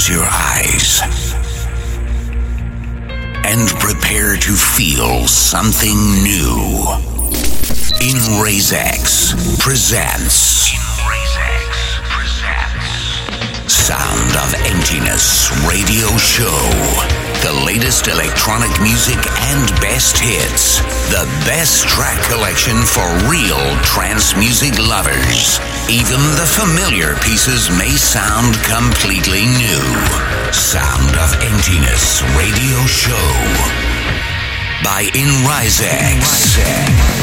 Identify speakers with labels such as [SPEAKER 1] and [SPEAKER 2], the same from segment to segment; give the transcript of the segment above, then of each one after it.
[SPEAKER 1] close your eyes and prepare to feel something new. In X presents Sound of Emptiness Radio Show. The latest electronic music and best hits. The best track collection for real trance music lovers. Even the familiar pieces may sound completely new. Sound of Emptiness Radio Show by Inrisex.
[SPEAKER 2] distance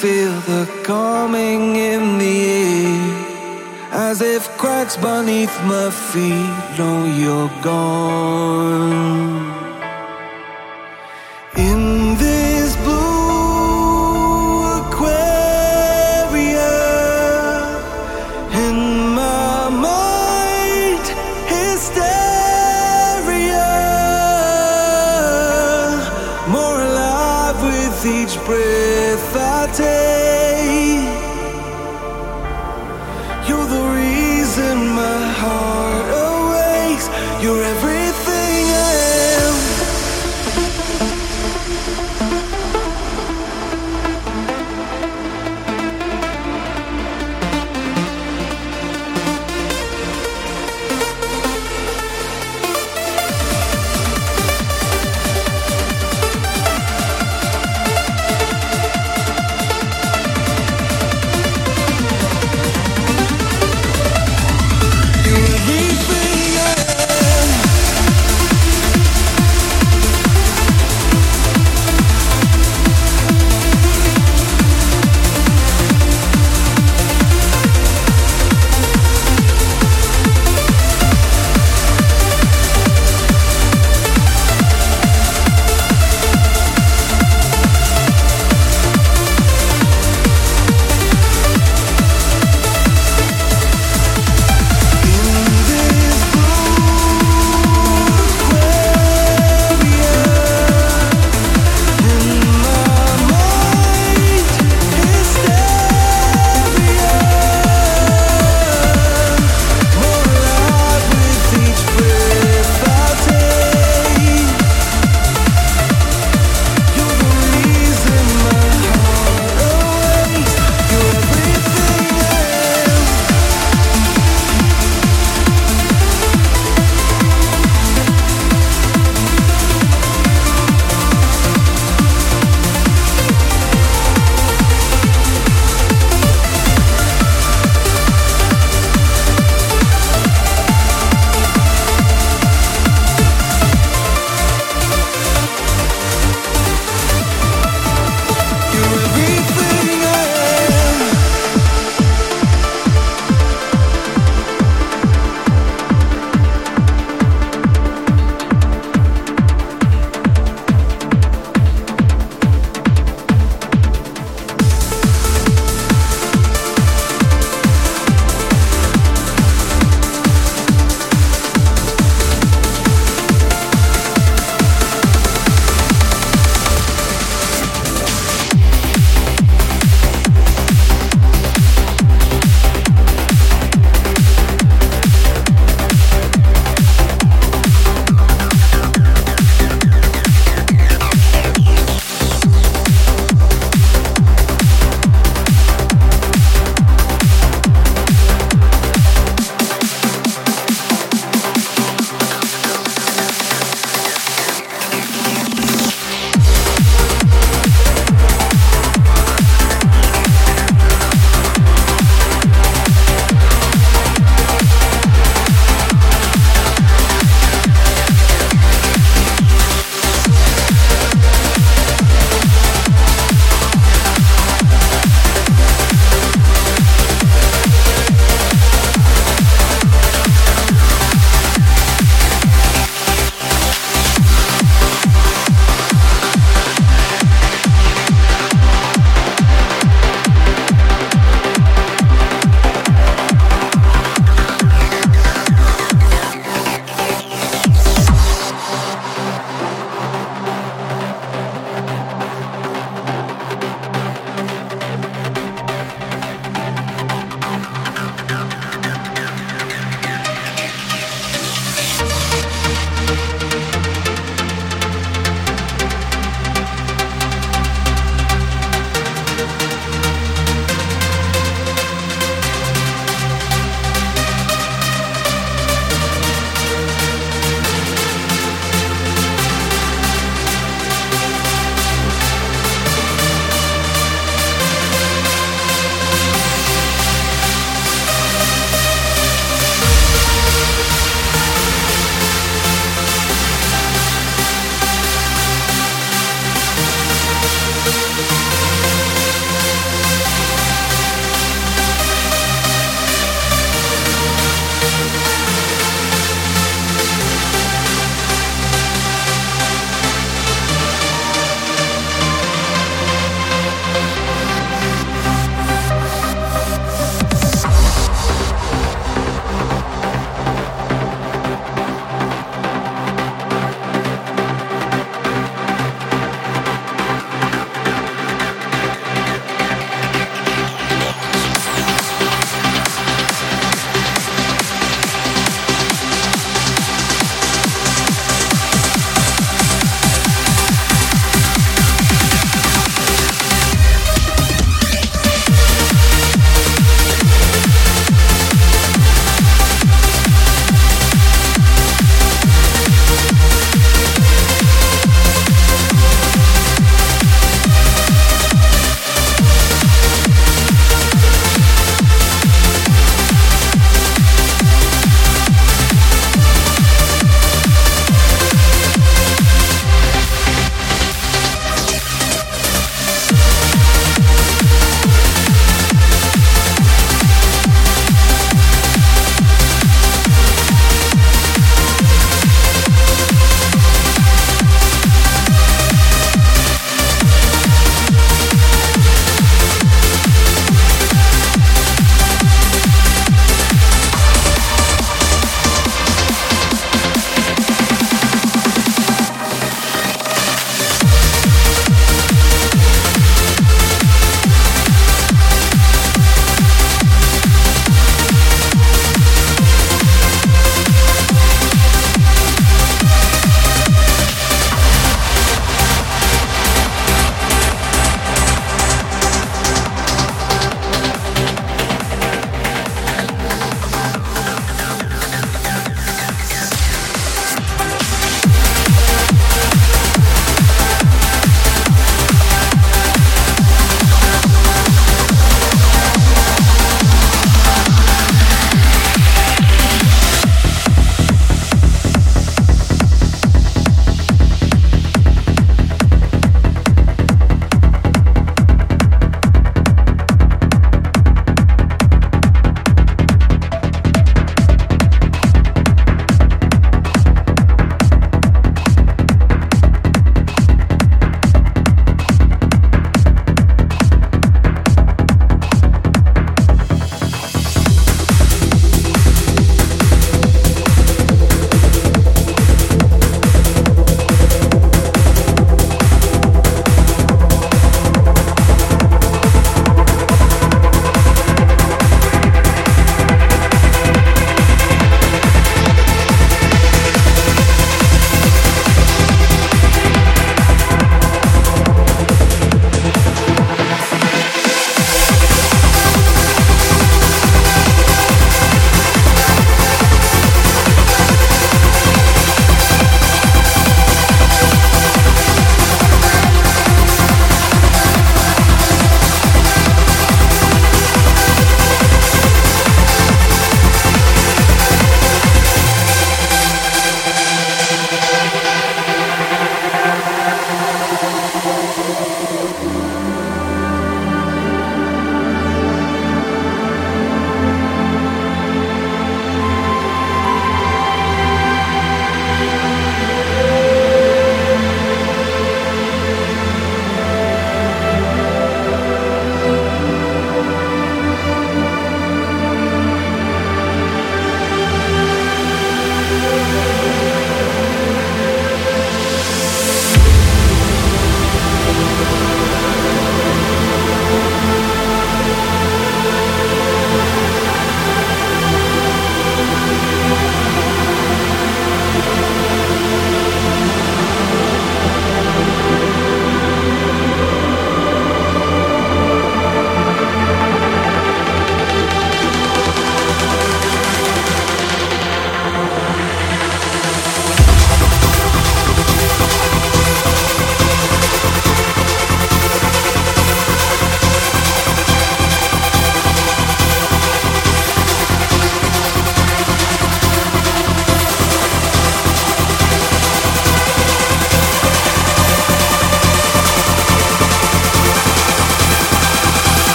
[SPEAKER 2] feel the calming in the air. as if cracks beneath my feet know you're gone.